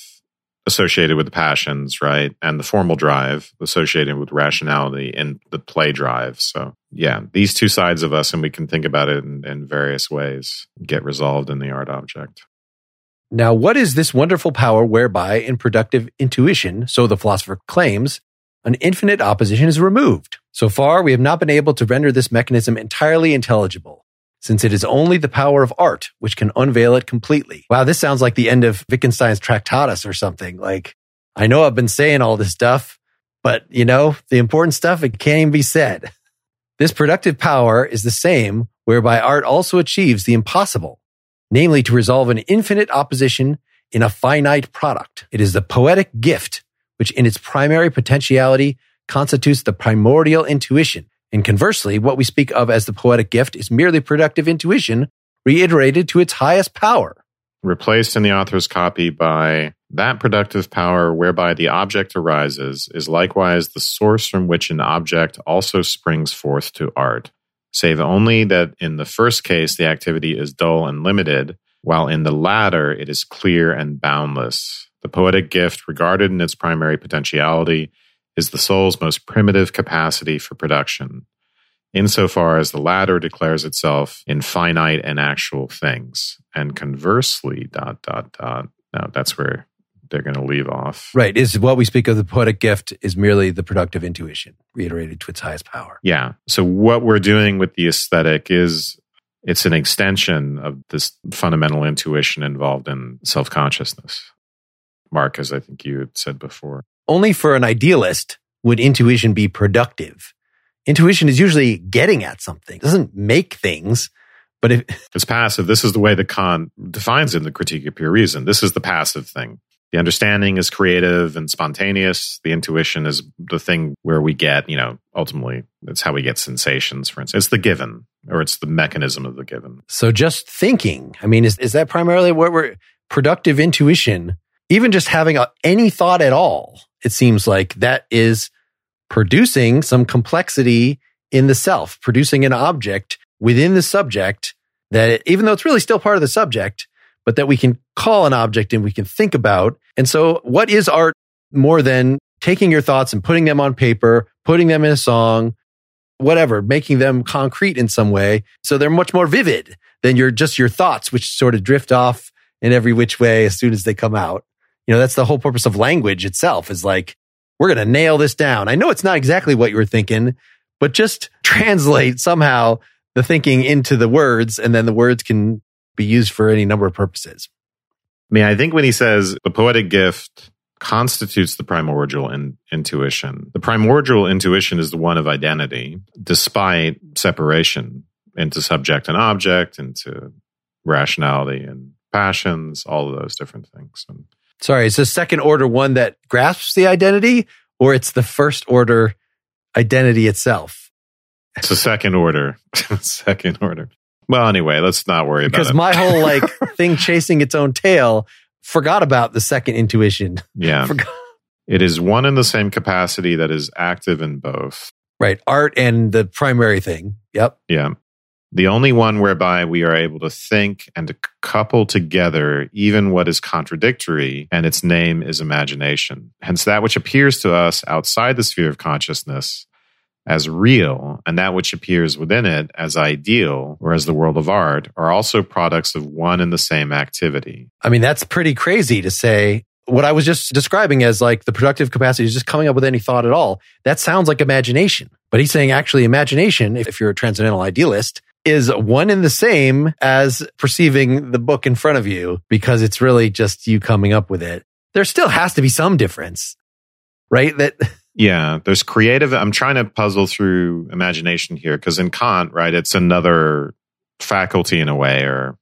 associated with the passions, right? And the formal drive associated with rationality and the play drive. So, yeah, these two sides of us, and we can think about it in, in various ways, get resolved in the art object. Now, what is this wonderful power whereby in productive intuition, so the philosopher claims, an infinite opposition is removed? So far, we have not been able to render this mechanism entirely intelligible, since it is only the power of art which can unveil it completely. Wow, this sounds like the end of Wittgenstein's Tractatus or something. Like, I know I've been saying all this stuff, but you know, the important stuff, it can't even be said. This productive power is the same whereby art also achieves the impossible, namely to resolve an infinite opposition in a finite product. It is the poetic gift, which in its primary potentiality constitutes the primordial intuition. And conversely, what we speak of as the poetic gift is merely productive intuition reiterated to its highest power. Replaced in the author's copy by that productive power whereby the object arises is likewise the source from which an object also springs forth to art, save only that in the first case the activity is dull and limited, while in the latter it is clear and boundless. The poetic gift, regarded in its primary potentiality, is the soul's most primitive capacity for production, insofar as the latter declares itself in finite and actual things. And conversely, dot, dot, dot. Now, that's where they're going to leave off. Right. Is what we speak of the poetic gift is merely the productive intuition, reiterated to its highest power. Yeah. So what we're doing with the aesthetic is it's an extension of this fundamental intuition involved in self consciousness. Mark, as I think you had said before only for an idealist would intuition be productive. Intuition is usually getting at something. It doesn't make things, but if it's passive, this is the way that Kant defines it in the critique of pure reason. This is the passive thing. The understanding is creative and spontaneous. The intuition is the thing where we get, you know, ultimately, it's how we get sensations, for instance. It's the given, or it's the mechanism of the given. So just thinking, I mean, is, is that primarily what we're productive intuition? Even just having a, any thought at all it seems like that is producing some complexity in the self, producing an object within the subject that even though it's really still part of the subject, but that we can call an object and we can think about. And so what is art more than taking your thoughts and putting them on paper, putting them in a song, whatever, making them concrete in some way. So they're much more vivid than your just your thoughts, which sort of drift off in every which way as soon as they come out. You know, that's the whole purpose of language itself is like, we're going to nail this down. I know it's not exactly what you were thinking, but just translate somehow the thinking into the words and then the words can be used for any number of purposes. I mean, I think when he says the poetic gift constitutes the primordial in, intuition, the primordial intuition is the one of identity, despite separation into subject and object, into rationality and passions, all of those different things. And Sorry, it's the second order one that grasps the identity, or it's the first order identity itself? It's the second order. second order. Well, anyway, let's not worry about it. Because my whole like thing chasing its own tail forgot about the second intuition. Yeah. Forgot. It is one and the same capacity that is active in both. Right. Art and the primary thing. Yep. Yeah the only one whereby we are able to think and to couple together even what is contradictory, and its name is imagination. Hence, that which appears to us outside the sphere of consciousness as real, and that which appears within it as ideal or as the world of art, are also products of one and the same activity. I mean, that's pretty crazy to say what I was just describing as like the productive capacity is just coming up with any thought at all. That sounds like imagination. But he's saying actually imagination, if you're a transcendental idealist, is one and the same as perceiving the book in front of you because it's really just you coming up with it. There still has to be some difference, right? That Yeah, there's creative. I'm trying to puzzle through imagination here because in Kant, right, it's another faculty in a way, or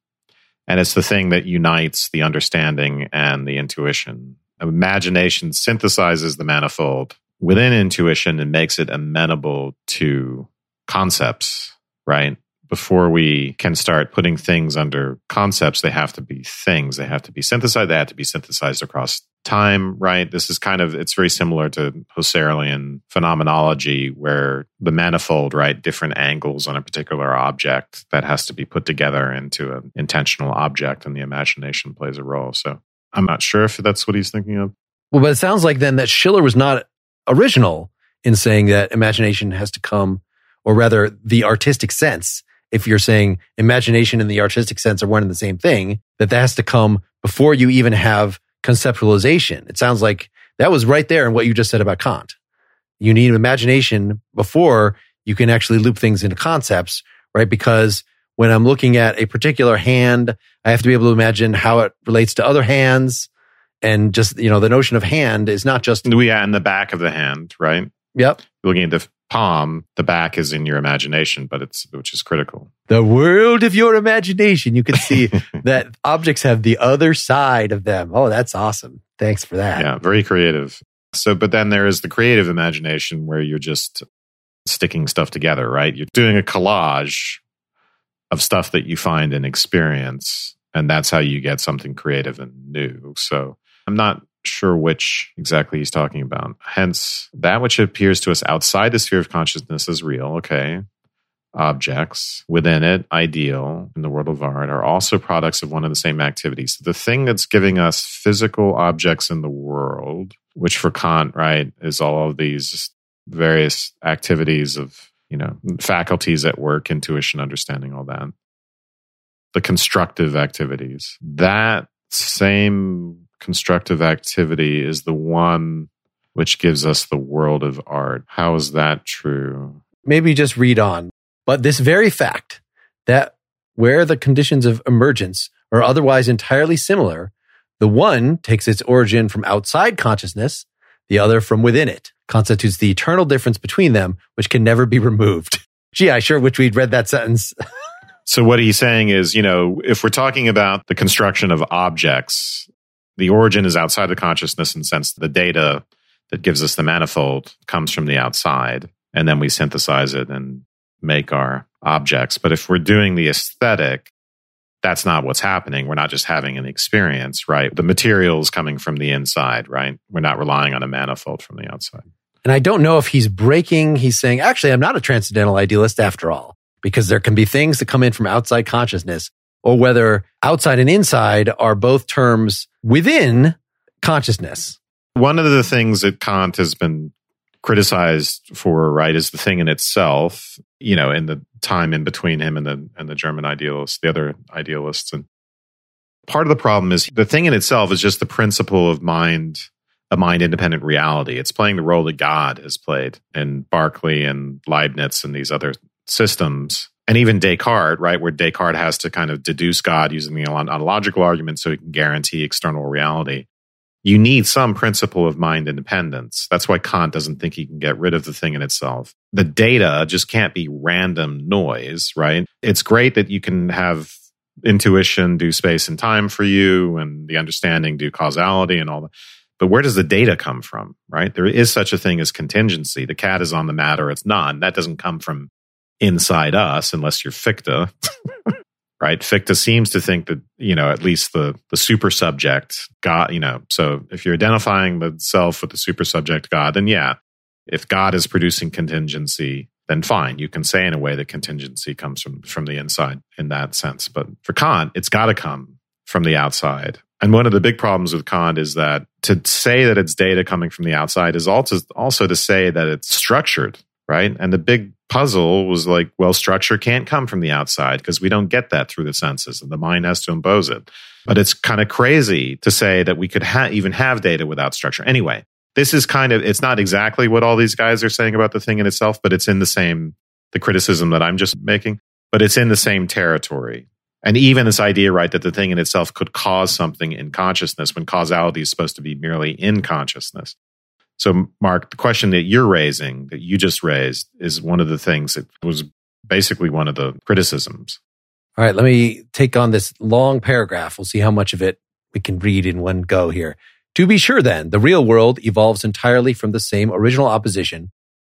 and it's the thing that unites the understanding and the intuition. Imagination synthesizes the manifold within intuition and makes it amenable to concepts, right? Before we can start putting things under concepts, they have to be things. They have to be synthesized. They have to be synthesized across time, right? This is kind of, it's very similar to Husserlian phenomenology where the manifold, right? Different angles on a particular object that has to be put together into an intentional object and the imagination plays a role. So I'm not sure if that's what he's thinking of. Well, but it sounds like then that Schiller was not original in saying that imagination has to come, or rather the artistic sense if you're saying imagination and the artistic sense are one and the same thing, that that has to come before you even have conceptualization. It sounds like that was right there in what you just said about Kant. You need imagination before you can actually loop things into concepts, right? Because when I'm looking at a particular hand, I have to be able to imagine how it relates to other hands. And just, you know, the notion of hand is not just. Yeah, in the back of the hand, right? Yep. Looking at the palm, the back is in your imagination, but it's which is critical. The world of your imagination. You can see that objects have the other side of them. Oh, that's awesome. Thanks for that. Yeah, very creative. So, but then there is the creative imagination where you're just sticking stuff together, right? You're doing a collage of stuff that you find in experience, and that's how you get something creative and new. So, I'm not sure which exactly he's talking about. Hence, that which appears to us outside the sphere of consciousness is real, okay. Objects within it, ideal in the world of art, are also products of one and the same activity. So the thing that's giving us physical objects in the world, which for Kant, right, is all of these various activities of, you know, faculties at work, intuition, understanding, all that. The constructive activities. That same constructive activity is the one which gives us the world of art. How is that true? Maybe just read on. But this very fact that where the conditions of emergence are otherwise entirely similar, the one takes its origin from outside consciousness, the other from within it, constitutes the eternal difference between them, which can never be removed. Gee, I sure wish we'd read that sentence. so what he's saying is, you know, if we're talking about the construction of objects, the origin is outside the consciousness the sense the data that gives us the manifold comes from the outside and then we synthesize it and make our objects. But if we're doing the aesthetic that's not what's happening. We're not just having an experience right? The materials coming from the inside right? We're not relying on a manifold from the outside. And i don't know if he's breaking he's saying actually i'm not a transcendental idealist after all because there can be things that come in from outside consciousness or whether outside and inside are both terms within consciousness. One of the things that Kant has been criticized for, right, is the thing in itself, you know, in the time in between him and the and the German idealists, the other idealists. And part of the problem is the thing in itself is just the principle of mind, a mind independent reality. It's playing the role that God has played in Berkeley and Leibniz and these other systems and even Descartes, right, where Descartes has to kind of deduce God using the ontological argument so he can guarantee external reality. You need some principle of mind independence. That's why Kant doesn't think he can get rid of the thing in itself. The data just can't be random noise, right? It's great that you can have intuition do space and time for you and the understanding do causality and all that. But where does the data come from, right? There is such a thing as contingency. The cat is on the mat or it's not. That doesn't come from inside us unless you're Fichte. right? Fichte seems to think that, you know, at least the the super subject God, you know, so if you're identifying the self with the super subject God, then yeah, if God is producing contingency, then fine. You can say in a way that contingency comes from from the inside in that sense. But for Kant, it's gotta come from the outside. And one of the big problems with Kant is that to say that it's data coming from the outside is also also to say that it's structured, right? And the big puzzle was like, well, structure can't come from the outside because we don't get that through the senses and the mind has to impose it. But it's kind of crazy to say that we could ha- even have data without structure. Anyway, this is kind of, it's not exactly what all these guys are saying about the thing in itself, but it's in the same, the criticism that I'm just making, but it's in the same territory. And even this idea, right, that the thing in itself could cause something in consciousness when causality is supposed to be merely in consciousness. So, Mark, the question that you're raising, that you just raised, is one of the things that was basically one of the criticisms. All right, let me take on this long paragraph. We'll see how much of it we can read in one go here. To be sure, then, the real world evolves entirely from the same original opposition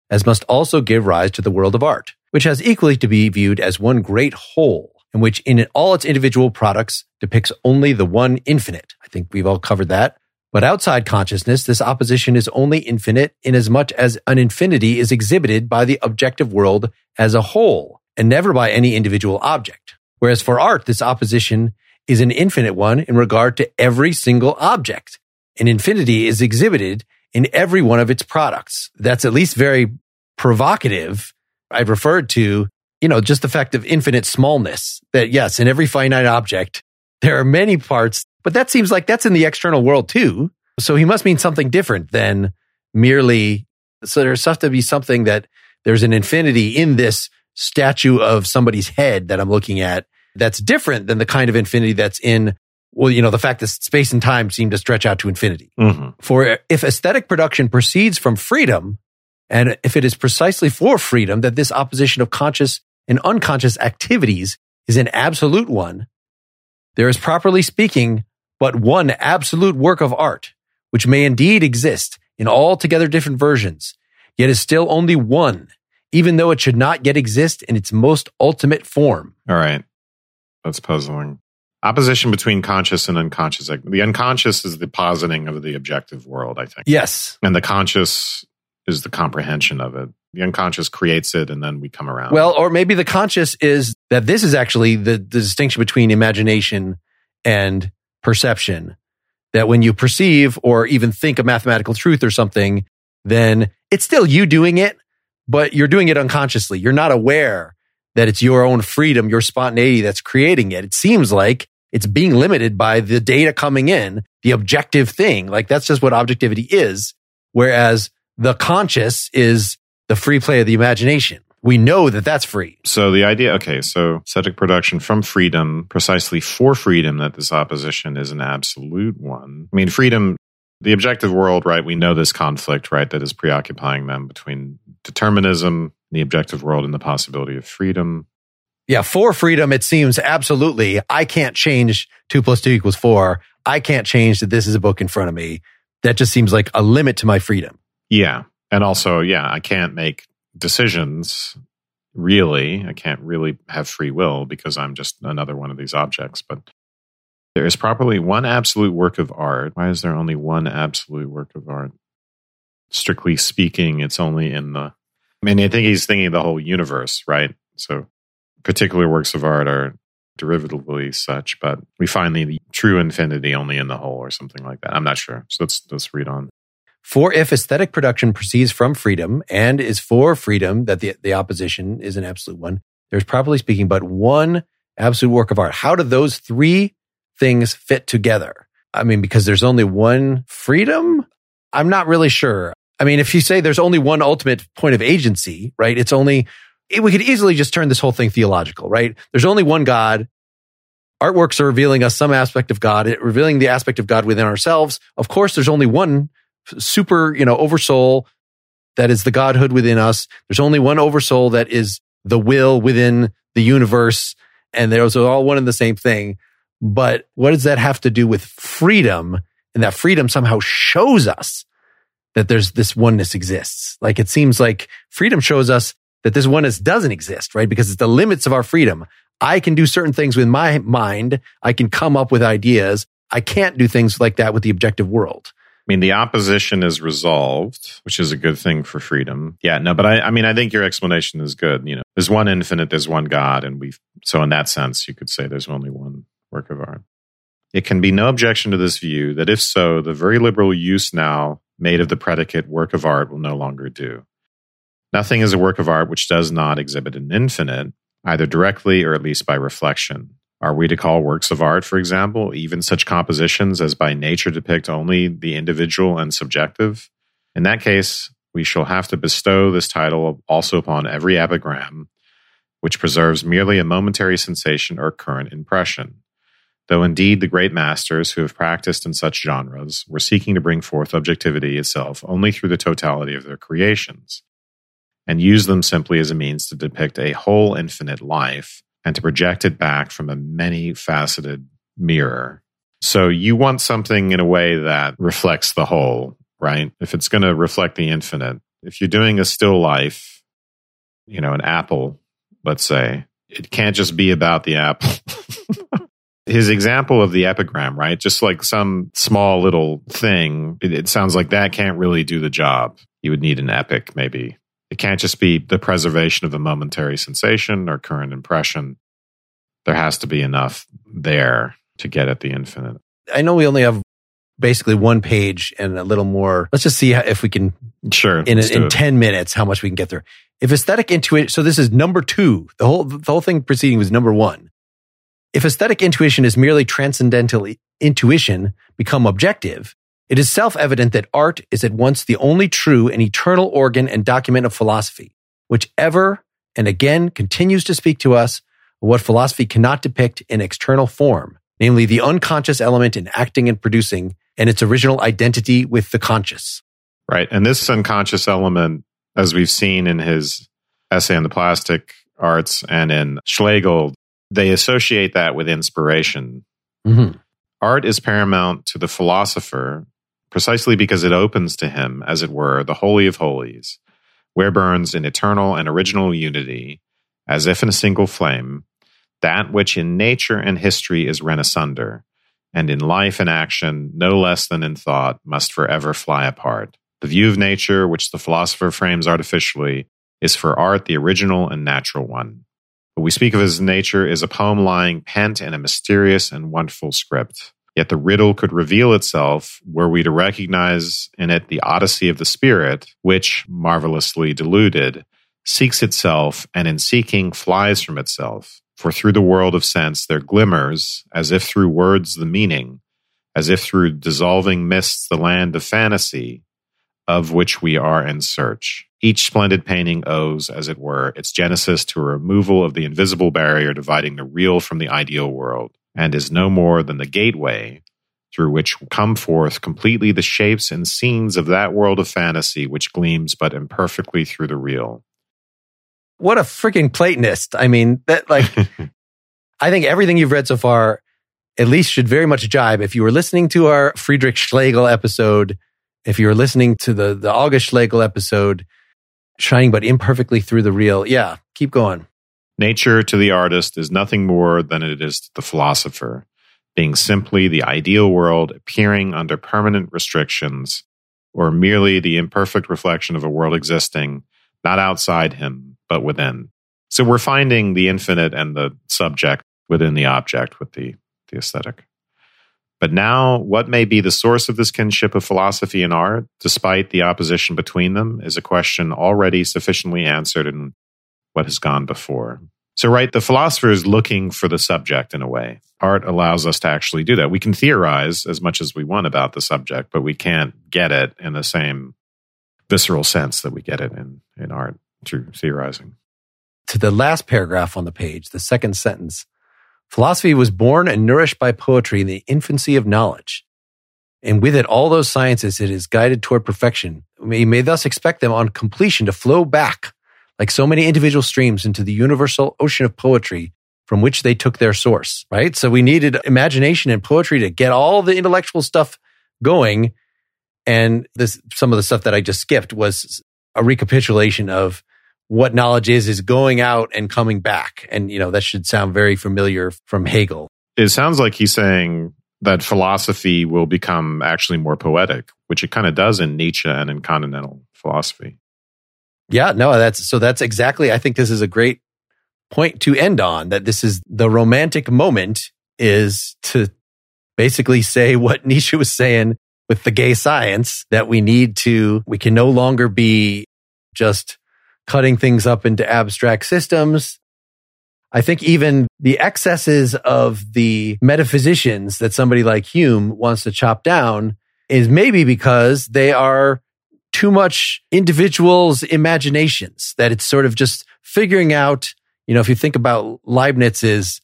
as must also give rise to the world of art, which has equally to be viewed as one great whole, in which in all its individual products depicts only the one infinite. I think we've all covered that. But outside consciousness, this opposition is only infinite inasmuch as an infinity is exhibited by the objective world as a whole and never by any individual object. Whereas for art, this opposition is an infinite one in regard to every single object. An infinity is exhibited in every one of its products. That's at least very provocative. I've referred to, you know, just the fact of infinite smallness that yes, in every finite object, there are many parts but that seems like that's in the external world too. So he must mean something different than merely. So there's stuff to be something that there's an infinity in this statue of somebody's head that I'm looking at that's different than the kind of infinity that's in, well, you know, the fact that space and time seem to stretch out to infinity. Mm-hmm. For if aesthetic production proceeds from freedom, and if it is precisely for freedom that this opposition of conscious and unconscious activities is an absolute one, there is properly speaking but one absolute work of art, which may indeed exist in altogether different versions, yet is still only one, even though it should not yet exist in its most ultimate form. All right. That's puzzling. Opposition between conscious and unconscious. The unconscious is the positing of the objective world, I think. Yes. And the conscious is the comprehension of it. The unconscious creates it and then we come around. Well, or maybe the conscious is that this is actually the, the distinction between imagination and perception that when you perceive or even think a mathematical truth or something, then it's still you doing it, but you're doing it unconsciously. You're not aware that it's your own freedom, your spontaneity that's creating it. It seems like it's being limited by the data coming in, the objective thing. Like that's just what objectivity is. Whereas the conscious is the free play of the imagination we know that that's free. So the idea, okay, so aesthetic production from freedom, precisely for freedom, that this opposition is an absolute one. I mean, freedom, the objective world, right? We know this conflict, right, that is preoccupying them between determinism, the objective world, and the possibility of freedom. Yeah, for freedom, it seems absolutely. I can't change two plus two equals four. I can't change that this is a book in front of me. That just seems like a limit to my freedom. Yeah. And also, yeah, I can't make decisions really. I can't really have free will because i'm just another one of these objects. But there is properly one absolute work of art. Why is there only one absolute work of art? Strictly speaking it's only in the i mean i think he's thinking the whole universe right? So particular works of art are derivatively such but we find the true infinity only in the whole or something like that. I'm not sure. So let's let's read on for if aesthetic production proceeds from freedom and is for freedom, that the, the opposition is an absolute one, there's properly speaking but one absolute work of art. How do those three things fit together? I mean, because there's only one freedom? I'm not really sure. I mean, if you say there's only one ultimate point of agency, right? It's only, it, we could easily just turn this whole thing theological, right? There's only one God. Artworks are revealing us some aspect of God, revealing the aspect of God within ourselves. Of course, there's only one super, you know, oversoul that is the godhood within us. There's only one oversoul that is the will within the universe. And those are all one and the same thing. But what does that have to do with freedom? And that freedom somehow shows us that there's this oneness exists. Like it seems like freedom shows us that this oneness doesn't exist, right? Because it's the limits of our freedom. I can do certain things with my mind. I can come up with ideas. I can't do things like that with the objective world. I mean, the opposition is resolved, which is a good thing for freedom. Yeah, no, but I, I mean, I think your explanation is good. You know, there's one infinite, there's one God, and we. So in that sense, you could say there's only one work of art. It can be no objection to this view that if so, the very liberal use now made of the predicate work of art will no longer do. Nothing is a work of art which does not exhibit an infinite, either directly or at least by reflection. Are we to call works of art, for example, even such compositions as by nature depict only the individual and subjective? In that case, we shall have to bestow this title also upon every epigram which preserves merely a momentary sensation or current impression. Though indeed the great masters who have practiced in such genres were seeking to bring forth objectivity itself only through the totality of their creations, and use them simply as a means to depict a whole infinite life and to project it back from a many faceted mirror. So you want something in a way that reflects the whole, right? If it's going to reflect the infinite, if you're doing a still life, you know, an apple, let's say, it can't just be about the apple. His example of the epigram, right? Just like some small little thing, it, it sounds like that can't really do the job. You would need an epic, maybe, it can't just be the preservation of a momentary sensation or current impression. There has to be enough there to get at the infinite. I know we only have basically one page and a little more. Let's just see how, if we can, sure, in, in 10 minutes, how much we can get through. If aesthetic intuition, so this is number two. The whole, the whole thing preceding was number one. If aesthetic intuition is merely transcendental intuition become objective, it is self-evident that art is at once the only true and eternal organ and document of philosophy, which ever and again continues to speak to us of what philosophy cannot depict in external form, namely the unconscious element in acting and producing and its original identity with the conscious. Right. And this unconscious element, as we've seen in his essay on the plastic arts and in Schlegel, they associate that with inspiration. Mm-hmm. Art is paramount to the philosopher precisely because it opens to him, as it were, the Holy of Holies, where burns in eternal and original unity, as if in a single flame, that which in nature and history is rent asunder, and in life and action, no less than in thought, must forever fly apart. The view of nature, which the philosopher frames artificially, is for art the original and natural one. What we speak of as nature is a poem lying pent in a mysterious and wonderful script. Yet the riddle could reveal itself were we to recognize in it the odyssey of the spirit, which, marvelously deluded, seeks itself and in seeking flies from itself. For through the world of sense there glimmers, as if through words, the meaning, as if through dissolving mists the land of fantasy, of which we are in search. Each splendid painting owes, as it were, its genesis to a removal of the invisible barrier dividing the real from the ideal world and is no more than the gateway through which come forth completely the shapes and scenes of that world of fantasy which gleams but imperfectly through the real. What a freaking Platonist. I mean, that like, I think everything you've read so far at least should very much jibe. If you were listening to our Friedrich Schlegel episode, if you were listening to the, the August Schlegel episode, shining but imperfectly through the real, yeah, keep going. Nature to the artist is nothing more than it is to the philosopher, being simply the ideal world appearing under permanent restrictions, or merely the imperfect reflection of a world existing not outside him, but within. So we're finding the infinite and the subject within the object with the, the aesthetic. But now, what may be the source of this kinship of philosophy and art, despite the opposition between them, is a question already sufficiently answered in what has gone before. So, right, the philosopher is looking for the subject in a way. Art allows us to actually do that. We can theorize as much as we want about the subject, but we can't get it in the same visceral sense that we get it in, in art through theorizing. To the last paragraph on the page, the second sentence philosophy was born and nourished by poetry in the infancy of knowledge. And with it, all those sciences it is guided toward perfection. We may thus expect them on completion to flow back like so many individual streams into the universal ocean of poetry from which they took their source, right? So we needed imagination and poetry to get all the intellectual stuff going. And this, some of the stuff that I just skipped was a recapitulation of what knowledge is, is going out and coming back. And, you know, that should sound very familiar from Hegel. It sounds like he's saying that philosophy will become actually more poetic, which it kind of does in Nietzsche and in continental philosophy. Yeah, no, that's so that's exactly, I think this is a great point to end on that this is the romantic moment is to basically say what Nietzsche was saying with the gay science that we need to, we can no longer be just cutting things up into abstract systems. I think even the excesses of the metaphysicians that somebody like Hume wants to chop down is maybe because they are too much individuals' imaginations, that it's sort of just figuring out, you know, if you think about Leibniz's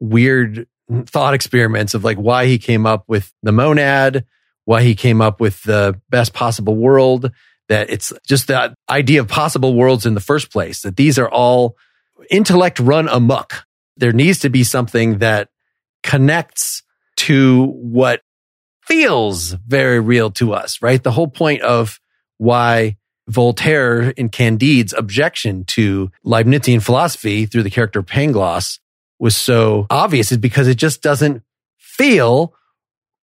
weird thought experiments of like why he came up with the monad, why he came up with the best possible world, that it's just that idea of possible worlds in the first place, that these are all intellect run amok. There needs to be something that connects to what feels very real to us, right? The whole point of why Voltaire in Candide's objection to Leibnizian philosophy through the character Pangloss was so obvious is because it just doesn't feel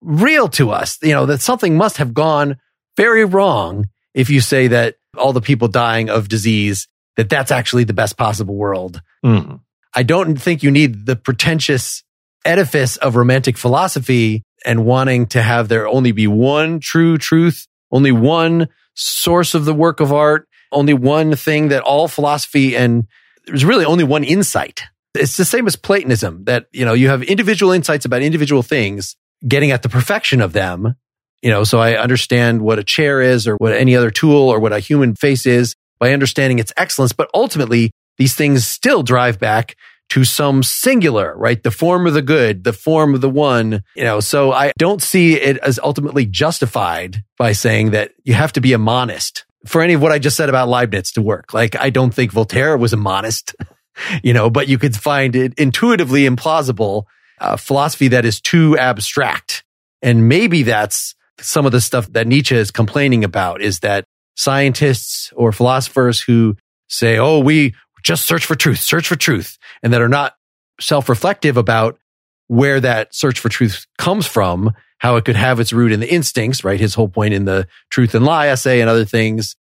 real to us. You know, that something must have gone very wrong if you say that all the people dying of disease, that that's actually the best possible world. Mm-hmm. I don't think you need the pretentious edifice of romantic philosophy and wanting to have there only be one true truth, only one source of the work of art, only one thing that all philosophy and there's really only one insight it's the same as Platonism that, you know, you have individual insights about individual things, getting at the perfection of them. You know, so I understand what a chair is or what any other tool or what a human face is by understanding its excellence. But ultimately, these things still drive back to some singular, right? The form of the good, the form of the one, you know, so I don't see it as ultimately justified by saying that you have to be a monist for any of what I just said about Leibniz to work. Like, I don't think Voltaire was a monist. you know, but you could find it intuitively implausible uh, philosophy that is too abstract. And maybe that's some of the stuff that Nietzsche is complaining about is that scientists or philosophers who say, Oh, we just search for truth, search for truth, and that are not self-reflective about where that search for truth comes from, how it could have its root in the instincts, right? His whole point in the truth and lie essay and other things.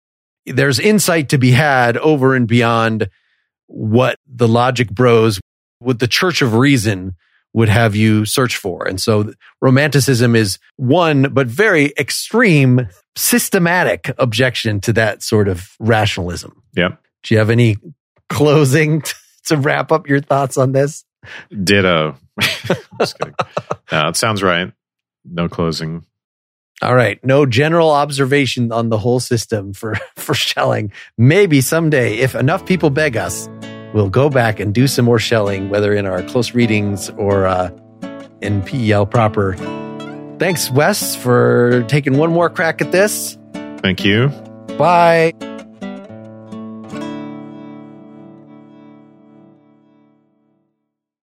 There's insight to be had over and beyond what the logic bros, what the church of reason would have you search for. And so romanticism is one, but very extreme, systematic objection to that sort of rationalism. Yep. Do you have any closing to wrap up your thoughts on this? Ditto. Just kidding. No, it sounds right. No closing. All right. No general observation on the whole system for, for Schelling. Maybe someday, if enough people beg us, we'll go back and do some more Schelling, whether in our close readings or uh, in PEL proper. Thanks, Wes, for taking one more crack at this. Thank you. Bye.